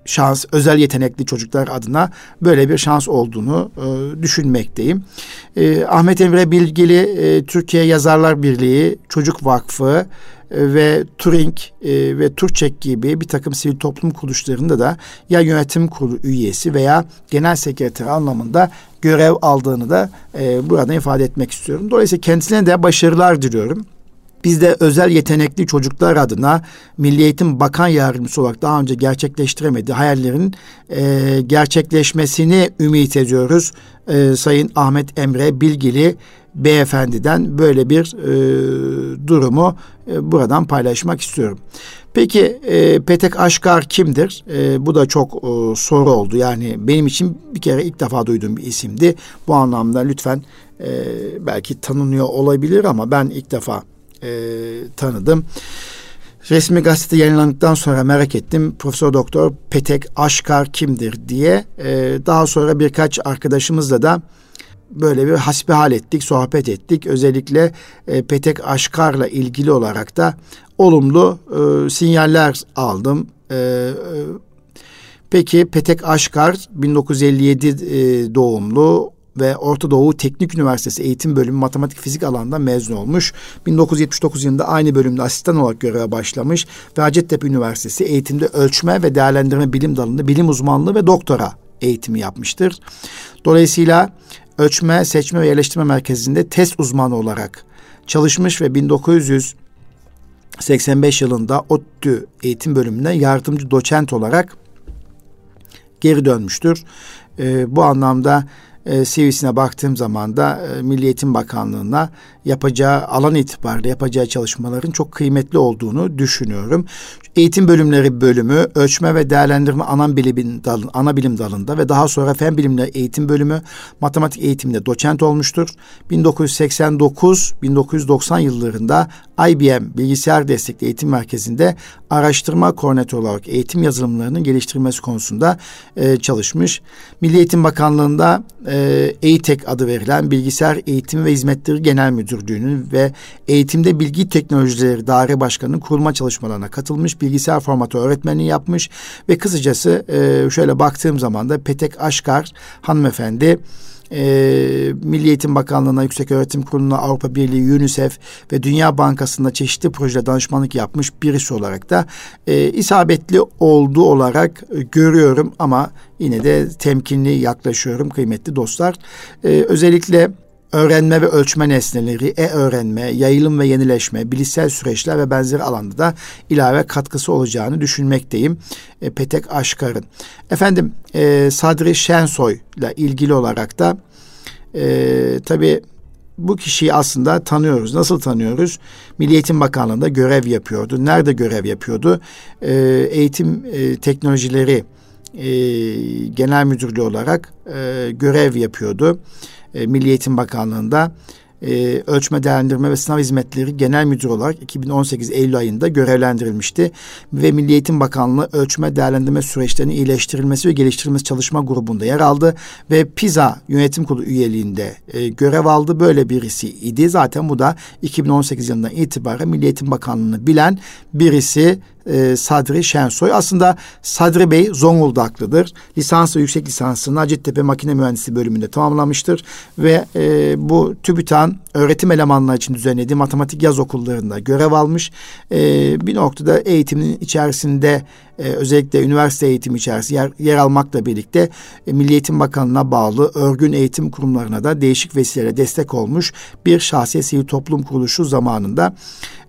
şans, özel yetenekli çocuklar adına böyle bir şans olduğunu e, düşünmekteyim. E, Ahmet Emre Bilgili, e, Türkiye Yazarlar Birliği, Çocuk Vakfı e, ve Turing e, ve Turçek gibi bir takım sivil toplum kuruluşlarında da ya yönetim kurulu üyesi veya genel sekreter anlamında görev aldığını da e, burada ifade etmek istiyorum. Dolayısıyla kendisine de başarılar diliyorum. Biz de özel yetenekli çocuklar adına Milli Eğitim Bakan Yardımcısı olarak daha önce gerçekleştiremedi hayallerin e, gerçekleşmesini ümit ediyoruz. E, Sayın Ahmet Emre Bilgili beyefendiden böyle bir e, durumu e, buradan paylaşmak istiyorum. Peki e, Petek Aşkar kimdir? E, bu da çok e, soru oldu. Yani benim için bir kere ilk defa duyduğum bir isimdi. Bu anlamda lütfen e, belki tanınıyor olabilir ama ben ilk defa e, tanıdım. Resmi gazete yayınlandıktan sonra merak ettim. Profesör Doktor Petek Aşkar kimdir diye. E, daha sonra birkaç arkadaşımızla da böyle bir hasbihal ettik, sohbet ettik. Özellikle e, Petek Aşkar'la ilgili olarak da olumlu e, sinyaller aldım. E, e, peki Petek Aşkar 1957 e, doğumlu ve Orta Doğu Teknik Üniversitesi Eğitim Bölümü Matematik Fizik alanında mezun olmuş. 1979 yılında aynı bölümde asistan olarak göreve başlamış ve Hacettepe Üniversitesi Eğitimde Ölçme ve Değerlendirme Bilim Dalı'nda bilim uzmanlığı ve doktora eğitimi yapmıştır. Dolayısıyla Ölçme, Seçme ve Yerleştirme Merkezi'nde test uzmanı olarak çalışmış ve 1985 yılında ODTÜ eğitim bölümüne yardımcı doçent olarak geri dönmüştür. Ee, bu anlamda e, CV'sine baktığım zaman da e, Milli Eğitim Bakanlığı'na yapacağı alan itibariyle yapacağı çalışmaların çok kıymetli olduğunu düşünüyorum. Eğitim bölümleri bölümü, ölçme ve değerlendirme ana bilim dalın, ana bilim dalında ve daha sonra fen bilimleri eğitim bölümü, matematik eğitiminde doçent olmuştur. 1989-1990 yıllarında IBM Bilgisayar Destekli Eğitim Merkezi'nde araştırma koordinatörü olarak eğitim yazılımlarının geliştirilmesi konusunda e, çalışmış. Milli Eğitim Bakanlığı'nda e, EİTEK adı verilen Bilgisayar Eğitimi ve Hizmetleri Genel Müdürlüğü'nün ve Eğitimde Bilgi Teknolojileri Daire Başkanı'nın kurulma çalışmalarına katılmış, bilgisayar formatı öğretmenliği yapmış ve kısacası e, şöyle baktığım zaman da Petek Aşkar hanımefendi e, Milli Eğitim Bakanlığı'na, Yüksek Öğretim Kurulu'na, Avrupa Birliği, UNICEF ve Dünya Bankası'nda çeşitli proje danışmanlık yapmış birisi olarak da e, isabetli olduğu olarak e, görüyorum ama yine de temkinli yaklaşıyorum kıymetli dostlar. E, özellikle öğrenme ve ölçme nesneleri, e-öğrenme, yayılım ve yenileşme, bilişsel süreçler ve benzeri alanda da ilave katkısı olacağını düşünmekteyim. E, Petek Aşkar'ın. Efendim e, Sadri Şensoy ile ilgili olarak da e, tabii bu kişiyi aslında tanıyoruz. Nasıl tanıyoruz? Milli Eğitim Bakanlığı'nda görev yapıyordu. Nerede görev yapıyordu? E, eğitim e, teknolojileri e, genel müdürlüğü olarak e, görev yapıyordu e, Milli Eğitim Bakanlığı'nda e, Ölçme Değerlendirme ve Sınav Hizmetleri Genel Müdür olarak 2018 Eylül ayında görevlendirilmişti. Ve Milli Eğitim Bakanlığı ölçme değerlendirme süreçlerinin iyileştirilmesi ve geliştirilmesi çalışma grubunda yer aldı. Ve PISA Yönetim Kurulu üyeliğinde e, görev aldı. Böyle birisi idi. Zaten bu da 2018 yılından itibaren Milli Eğitim Bakanlığı'nı bilen birisi e, Sadri Şensoy. Aslında Sadri Bey Zonguldaklıdır. Lisans ve yüksek lisansını Hacettepe Makine Mühendisliği bölümünde tamamlamıştır. Ve e, bu TÜBİTAK'ın öğretim elemanları için düzenlediği matematik yaz okullarında görev almış. E, bir noktada eğitimin içerisinde e, özellikle üniversite eğitimi içerisinde yer, yer almakla birlikte e, Milli Eğitim Bakanlığı'na bağlı örgün eğitim kurumlarına da değişik vesileyle destek olmuş bir şahsiyet sivil toplum kuruluşu zamanında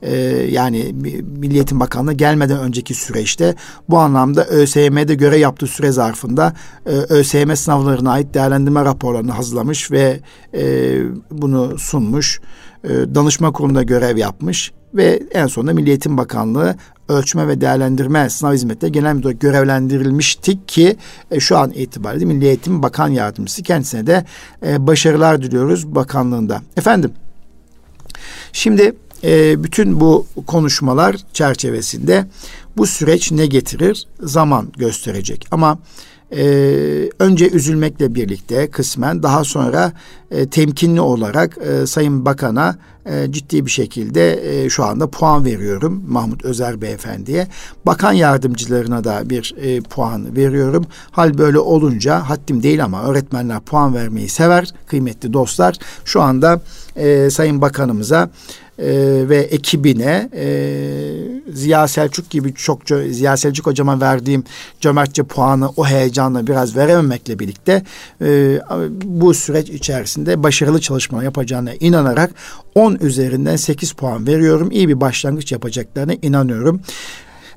e, yani Milli Eğitim Bakanlığı gelmeden önceki süreçte bu anlamda ÖSYM'de göre yaptığı süre zarfında e, ÖSYM sınavlarına ait değerlendirme raporlarını hazırlamış ve e, bunu sunmuş. E, danışma kurulunda görev yapmış ve en sonunda Milli Eğitim Bakanlığı Ölçme ve Değerlendirme Sınav Hizmetleri Genel Müdürü görevlendirilmiştik ki e, şu an itibariyle Milli Eğitim Bakan Yardımcısı kendisine de e, başarılar diliyoruz bakanlığında. Efendim şimdi e, bütün bu konuşmalar çerçevesinde bu süreç ne getirir zaman gösterecek ama e, önce üzülmekle birlikte kısmen daha sonra e, temkinli olarak e, Sayın Bakan'a e, ciddi bir şekilde e, şu anda puan veriyorum Mahmut Özer Beyefendi'ye. Bakan yardımcılarına da bir e, puan veriyorum. Hal böyle olunca haddim değil ama öğretmenler puan vermeyi sever kıymetli dostlar. Şu anda e, Sayın Bakanımıza e, ve ekibine e, Ziya Selçuk gibi çok Ziya Selçuk hocama verdiğim cömertçe puanı o heyecanla biraz verememekle birlikte e, bu süreç içerisinde başarılı çalışma yapacağına inanarak 10 üzerinden 8 puan veriyorum. İyi bir başlangıç yapacaklarına inanıyorum.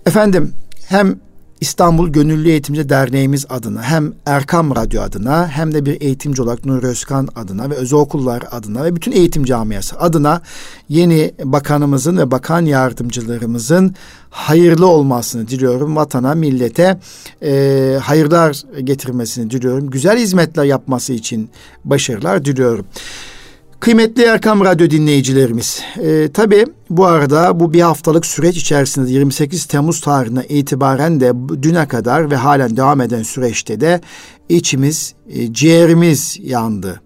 Efendim hem İstanbul Gönüllü Eğitimci Derneğimiz adına hem Erkam Radyo adına hem de bir eğitimci olarak Nur Özkan adına ve özel okullar adına ve bütün eğitim camiası adına yeni bakanımızın ve bakan yardımcılarımızın hayırlı olmasını diliyorum. Vatana, millete e, hayırlar getirmesini diliyorum. Güzel hizmetler yapması için başarılar diliyorum. Kıymetli Erkam Radyo dinleyicilerimiz, e, tabii bu arada bu bir haftalık süreç içerisinde 28 Temmuz tarihine itibaren de düne kadar ve halen devam eden süreçte de içimiz, e, ciğerimiz yandı.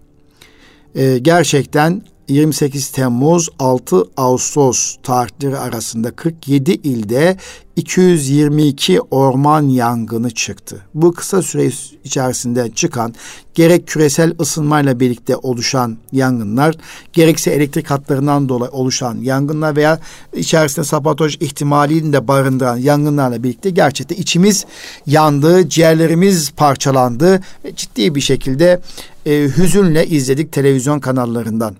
E, gerçekten 28 Temmuz 6 Ağustos tarihleri arasında 47 ilde 222 orman yangını çıktı. Bu kısa süre içerisinde çıkan gerek küresel ısınmayla birlikte oluşan yangınlar, gerekse elektrik hatlarından dolayı oluşan yangınlar veya içerisinde sabotaj ihtimalini de barındıran yangınlarla birlikte gerçekten içimiz yandı, ciğerlerimiz parçalandı. Ciddi bir şekilde e, hüzünle izledik televizyon kanallarından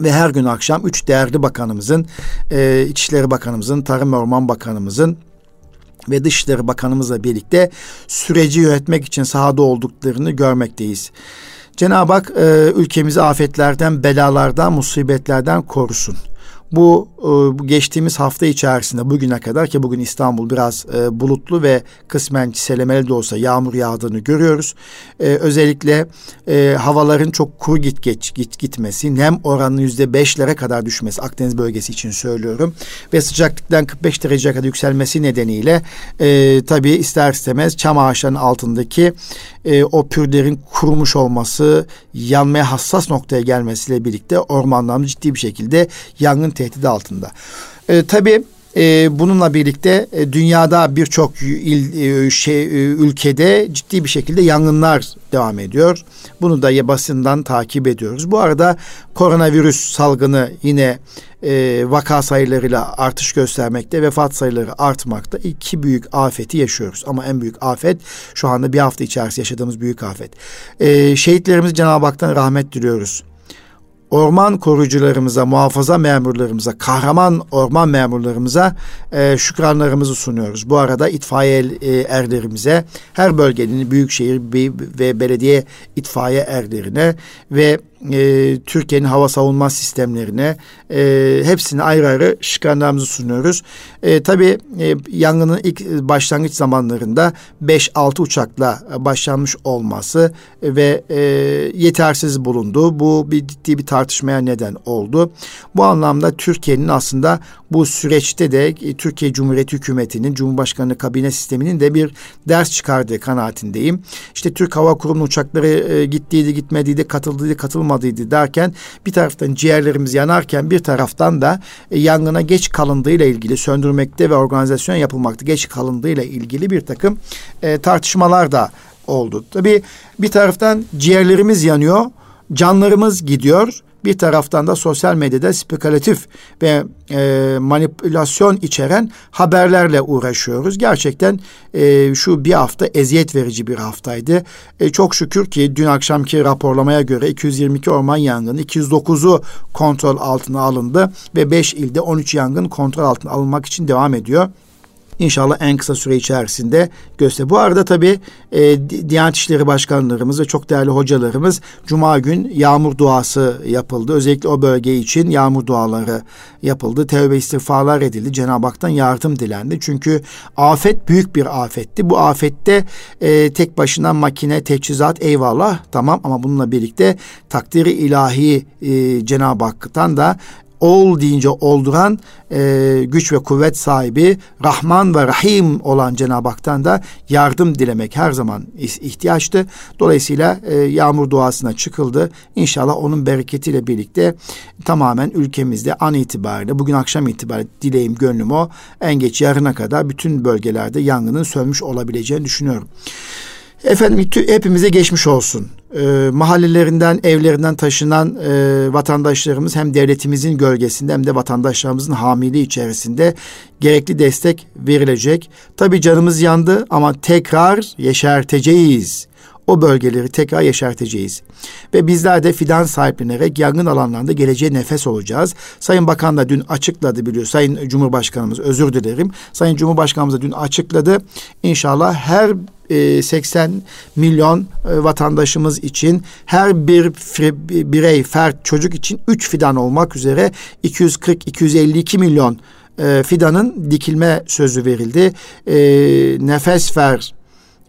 ve her gün akşam üç değerli bakanımızın, e, İçişleri Bakanımızın, Tarım ve Orman Bakanımızın ve Dışişleri Bakanımızla birlikte süreci yönetmek için sahada olduklarını görmekteyiz. Cenab-ı Hak e, ülkemizi afetlerden, belalardan, musibetlerden korusun. Bu, e, bu geçtiğimiz hafta içerisinde bugüne kadar ki bugün İstanbul biraz e, bulutlu ve kısmen çiselemeli de olsa yağmur yağdığını görüyoruz. E, özellikle havaların çok kuru git geç git gitmesi, nem oranının yüzde beşlere kadar düşmesi Akdeniz bölgesi için söylüyorum ve sıcaklıktan 45 dereceye kadar yükselmesi nedeniyle tabii ister istemez çam ağaçlarının altındaki e, o pürlerin kurumuş olması, yanmaya hassas noktaya gelmesiyle birlikte ormanlarımız ciddi bir şekilde yangın tehdidi altında. E, tabii e, bununla birlikte e, dünyada birçok il e, şey e, ülkede ciddi bir şekilde yangınlar devam ediyor. Bunu da basından takip ediyoruz. Bu arada koronavirüs salgını yine e, vaka sayılarıyla artış göstermekte, vefat sayıları artmakta. İki büyük afeti yaşıyoruz. Ama en büyük afet şu anda bir hafta içerisinde yaşadığımız büyük afet. E, şehitlerimiz Cenab-ı Hak'tan rahmet diliyoruz orman koruyucularımıza, muhafaza memurlarımıza, kahraman orman memurlarımıza e, şükranlarımızı sunuyoruz. Bu arada itfaiye e, erlerimize, her bölgenin büyükşehir ve belediye itfaiye erlerine ve e, Türkiye'nin hava savunma sistemlerine e, hepsini ayrı ayrı şükranlarımızı sunuyoruz. E, tabii e, yangının ilk başlangıç zamanlarında 5-6 uçakla başlanmış olması ve e, yetersiz bulundu. Bu bir ciddi bir tartışmaya neden oldu. Bu anlamda Türkiye'nin aslında bu süreçte de e, Türkiye Cumhuriyeti Hükümeti'nin Cumhurbaşkanlığı kabine sisteminin de bir ders çıkardığı kanaatindeyim. İşte Türk Hava Kurumu uçakları e, gittiydi, gitmediydi, katıldıydı, katılmadıydı derken bir taraftan ciğerlerimiz yanarken bir taraftan da e, yangına geç kalındığıyla ilgili söndürmekte ve organizasyon yapılmakta geç kalındığıyla ilgili bir takım e, tartışmalar da oldu. Tabii bir taraftan ciğerlerimiz yanıyor, canlarımız gidiyor Bir taraftan da sosyal medyada spekülatif ve e, manipülasyon içeren haberlerle uğraşıyoruz. Gerçekten e, şu bir hafta eziyet verici bir haftaydı. E, çok şükür ki dün akşamki raporlamaya göre 222 orman yangını, 209'u kontrol altına alındı ve 5 ilde 13 yangın kontrol altına alınmak için devam ediyor. İnşallah en kısa süre içerisinde göster. Bu arada tabii e, Diyanet İşleri Başkanlarımız ve çok değerli hocalarımız Cuma gün yağmur duası yapıldı. Özellikle o bölge için yağmur duaları yapıldı. Tevbe istiğfarlar edildi. Cenab-ı Hak'tan yardım dilendi. Çünkü afet büyük bir afetti. Bu afette e, tek başına makine, teçhizat eyvallah tamam ama bununla birlikte takdiri ilahi e, Cenab-ı Hak'tan da ol deyince olduran e, güç ve kuvvet sahibi Rahman ve Rahim olan Cenab-ı Hak'tan da yardım dilemek her zaman ihtiyaçtı. Dolayısıyla e, yağmur duasına çıkıldı. İnşallah onun bereketiyle birlikte tamamen ülkemizde an itibariyle bugün akşam itibariyle dileğim gönlüm o en geç yarına kadar bütün bölgelerde yangının sönmüş olabileceğini düşünüyorum. Efendim hepimize geçmiş olsun. E, mahallelerinden, evlerinden taşınan e, vatandaşlarımız hem devletimizin gölgesinde hem de vatandaşlarımızın hamiliği içerisinde gerekli destek verilecek. Tabii canımız yandı ama tekrar yeşerteceğiz. O bölgeleri tekrar yeşerteceğiz. Ve bizler de fidan sahiplenerek yangın alanlarında geleceğe nefes olacağız. Sayın Bakan da dün açıkladı biliyor. Sayın Cumhurbaşkanımız özür dilerim. Sayın Cumhurbaşkanımız da dün açıkladı. İnşallah her 80 e, milyon e, vatandaşımız için her bir birey, fert, çocuk için 3 fidan olmak üzere 240-252 milyon e, fidanın dikilme sözü verildi. Nefes ver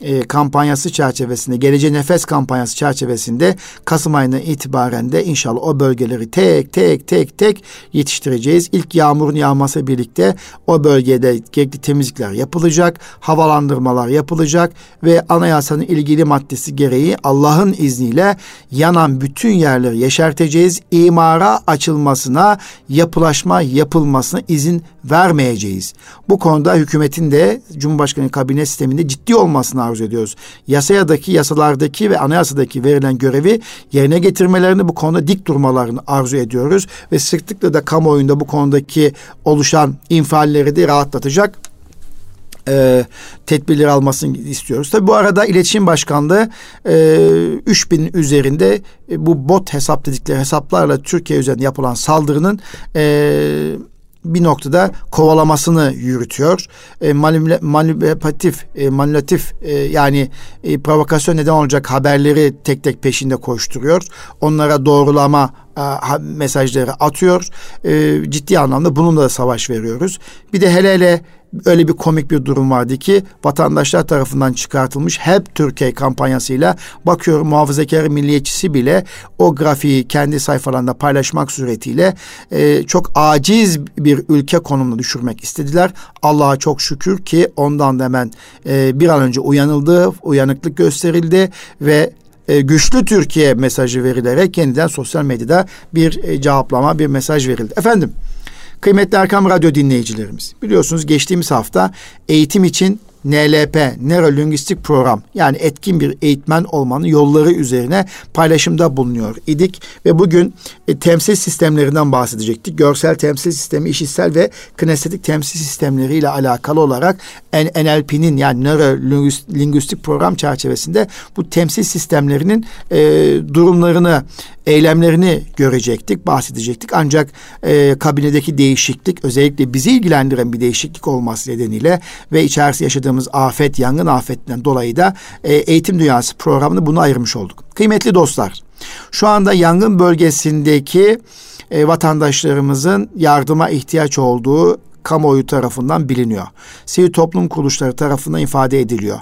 e, kampanyası çerçevesinde, Geleceğe Nefes kampanyası çerçevesinde Kasım ayına itibaren de inşallah o bölgeleri tek tek tek tek yetiştireceğiz. İlk yağmurun yağması birlikte o bölgede gerekli temizlikler yapılacak, havalandırmalar yapılacak ve anayasanın ilgili maddesi gereği Allah'ın izniyle yanan bütün yerleri yeşerteceğiz. İmara açılmasına, yapılaşma yapılmasına izin vermeyeceğiz. Bu konuda hükümetin de Cumhurbaşkanı kabine sisteminde ciddi olmasını arzu ediyoruz. Yasayadaki, yasalardaki ve anayasadaki verilen görevi yerine getirmelerini bu konuda dik durmalarını arzu ediyoruz. Ve sıklıkla da kamuoyunda bu konudaki oluşan infialleri de rahatlatacak e, tedbirleri almasını istiyoruz. Tabi bu arada iletişim başkanlığı e, 3000 üzerinde e, bu bot hesap dedikleri hesaplarla Türkiye üzerinde yapılan saldırının e, bir noktada kovalamasını yürütüyor. E, manipülatif, e, manipülatif e, yani e, provokasyon neden olacak haberleri tek tek peşinde koşturuyor. Onlara doğrulama mesajları atıyor. E, ciddi anlamda bununla da savaş veriyoruz. Bir de hele hele öyle bir komik bir durum vardı ki vatandaşlar tarafından çıkartılmış hep Türkiye kampanyasıyla bakıyorum muhafazakar milliyetçisi bile o grafiği kendi sayfalarında paylaşmak suretiyle e, çok aciz bir ülke konumuna düşürmek istediler. Allah'a çok şükür ki ondan da hemen e, bir an önce uyanıldı, uyanıklık gösterildi ve e, güçlü Türkiye mesajı verilerek yeniden sosyal medyada bir e, cevaplama, bir mesaj verildi. Efendim Kıymetli Erkam Radyo dinleyicilerimiz, biliyorsunuz geçtiğimiz hafta eğitim için NLP, Nörolingüistik Program yani etkin bir eğitmen olmanın yolları üzerine paylaşımda bulunuyor idik ve bugün e, temsil sistemlerinden bahsedecektik. Görsel temsil sistemi, işitsel ve kinestetik temsil sistemleriyle alakalı olarak NLP'nin yani Nörolingüistik Program çerçevesinde bu temsil sistemlerinin e, durumlarını eylemlerini görecektik, bahsedecektik. Ancak e, kabinedeki değişiklik özellikle bizi ilgilendiren bir değişiklik olması nedeniyle ve içerisinde yaşadığımız afet, yangın afetinden dolayı da e, Eğitim Dünyası programını bunu ayırmış olduk. Kıymetli dostlar, şu anda yangın bölgesindeki e, vatandaşlarımızın yardıma ihtiyaç olduğu kamuoyu tarafından biliniyor. Sivil toplum kuruluşları tarafından ifade ediliyor.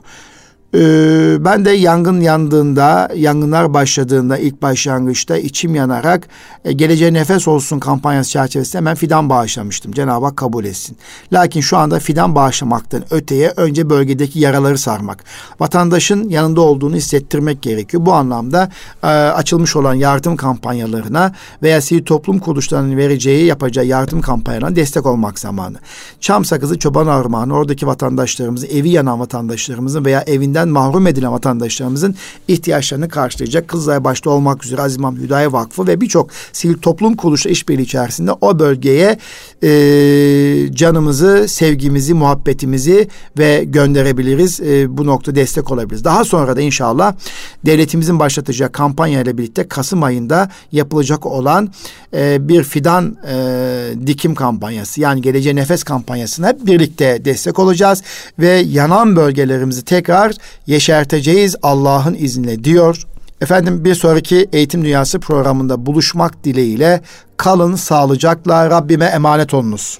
Ee, ben de yangın yandığında, yangınlar başladığında ilk başlangıçta içim yanarak e, geleceğe nefes olsun kampanyası çerçevesinde hemen fidan bağışlamıştım. Cenab-ı Hak kabul etsin. Lakin şu anda fidan bağışlamaktan öteye önce bölgedeki yaraları sarmak. Vatandaşın yanında olduğunu hissettirmek gerekiyor. Bu anlamda e, açılmış olan yardım kampanyalarına veya sivil toplum kuruluşlarının vereceği, yapacağı yardım kampanyalarına destek olmak zamanı. Çam sakızı, çoban armağanı, oradaki vatandaşlarımızın, evi yanan vatandaşlarımızın veya evinden hizmetinden mahrum edilen vatandaşlarımızın ihtiyaçlarını karşılayacak. Kızılay başta olmak üzere Aziz İmam Hüdayi Vakfı ve birçok sivil toplum kuruluşu işbirliği içerisinde o bölgeye e, canımızı, sevgimizi, muhabbetimizi ve gönderebiliriz. E, bu nokta destek olabiliriz. Daha sonra da inşallah devletimizin başlatacağı kampanya ile birlikte Kasım ayında yapılacak olan e, bir fidan e, dikim kampanyası yani geleceğe nefes kampanyasına birlikte destek olacağız ve yanan bölgelerimizi tekrar yeşerteceğiz Allah'ın izniyle diyor. Efendim bir sonraki Eğitim Dünyası programında buluşmak dileğiyle kalın sağlıcakla Rabbime emanet olunuz.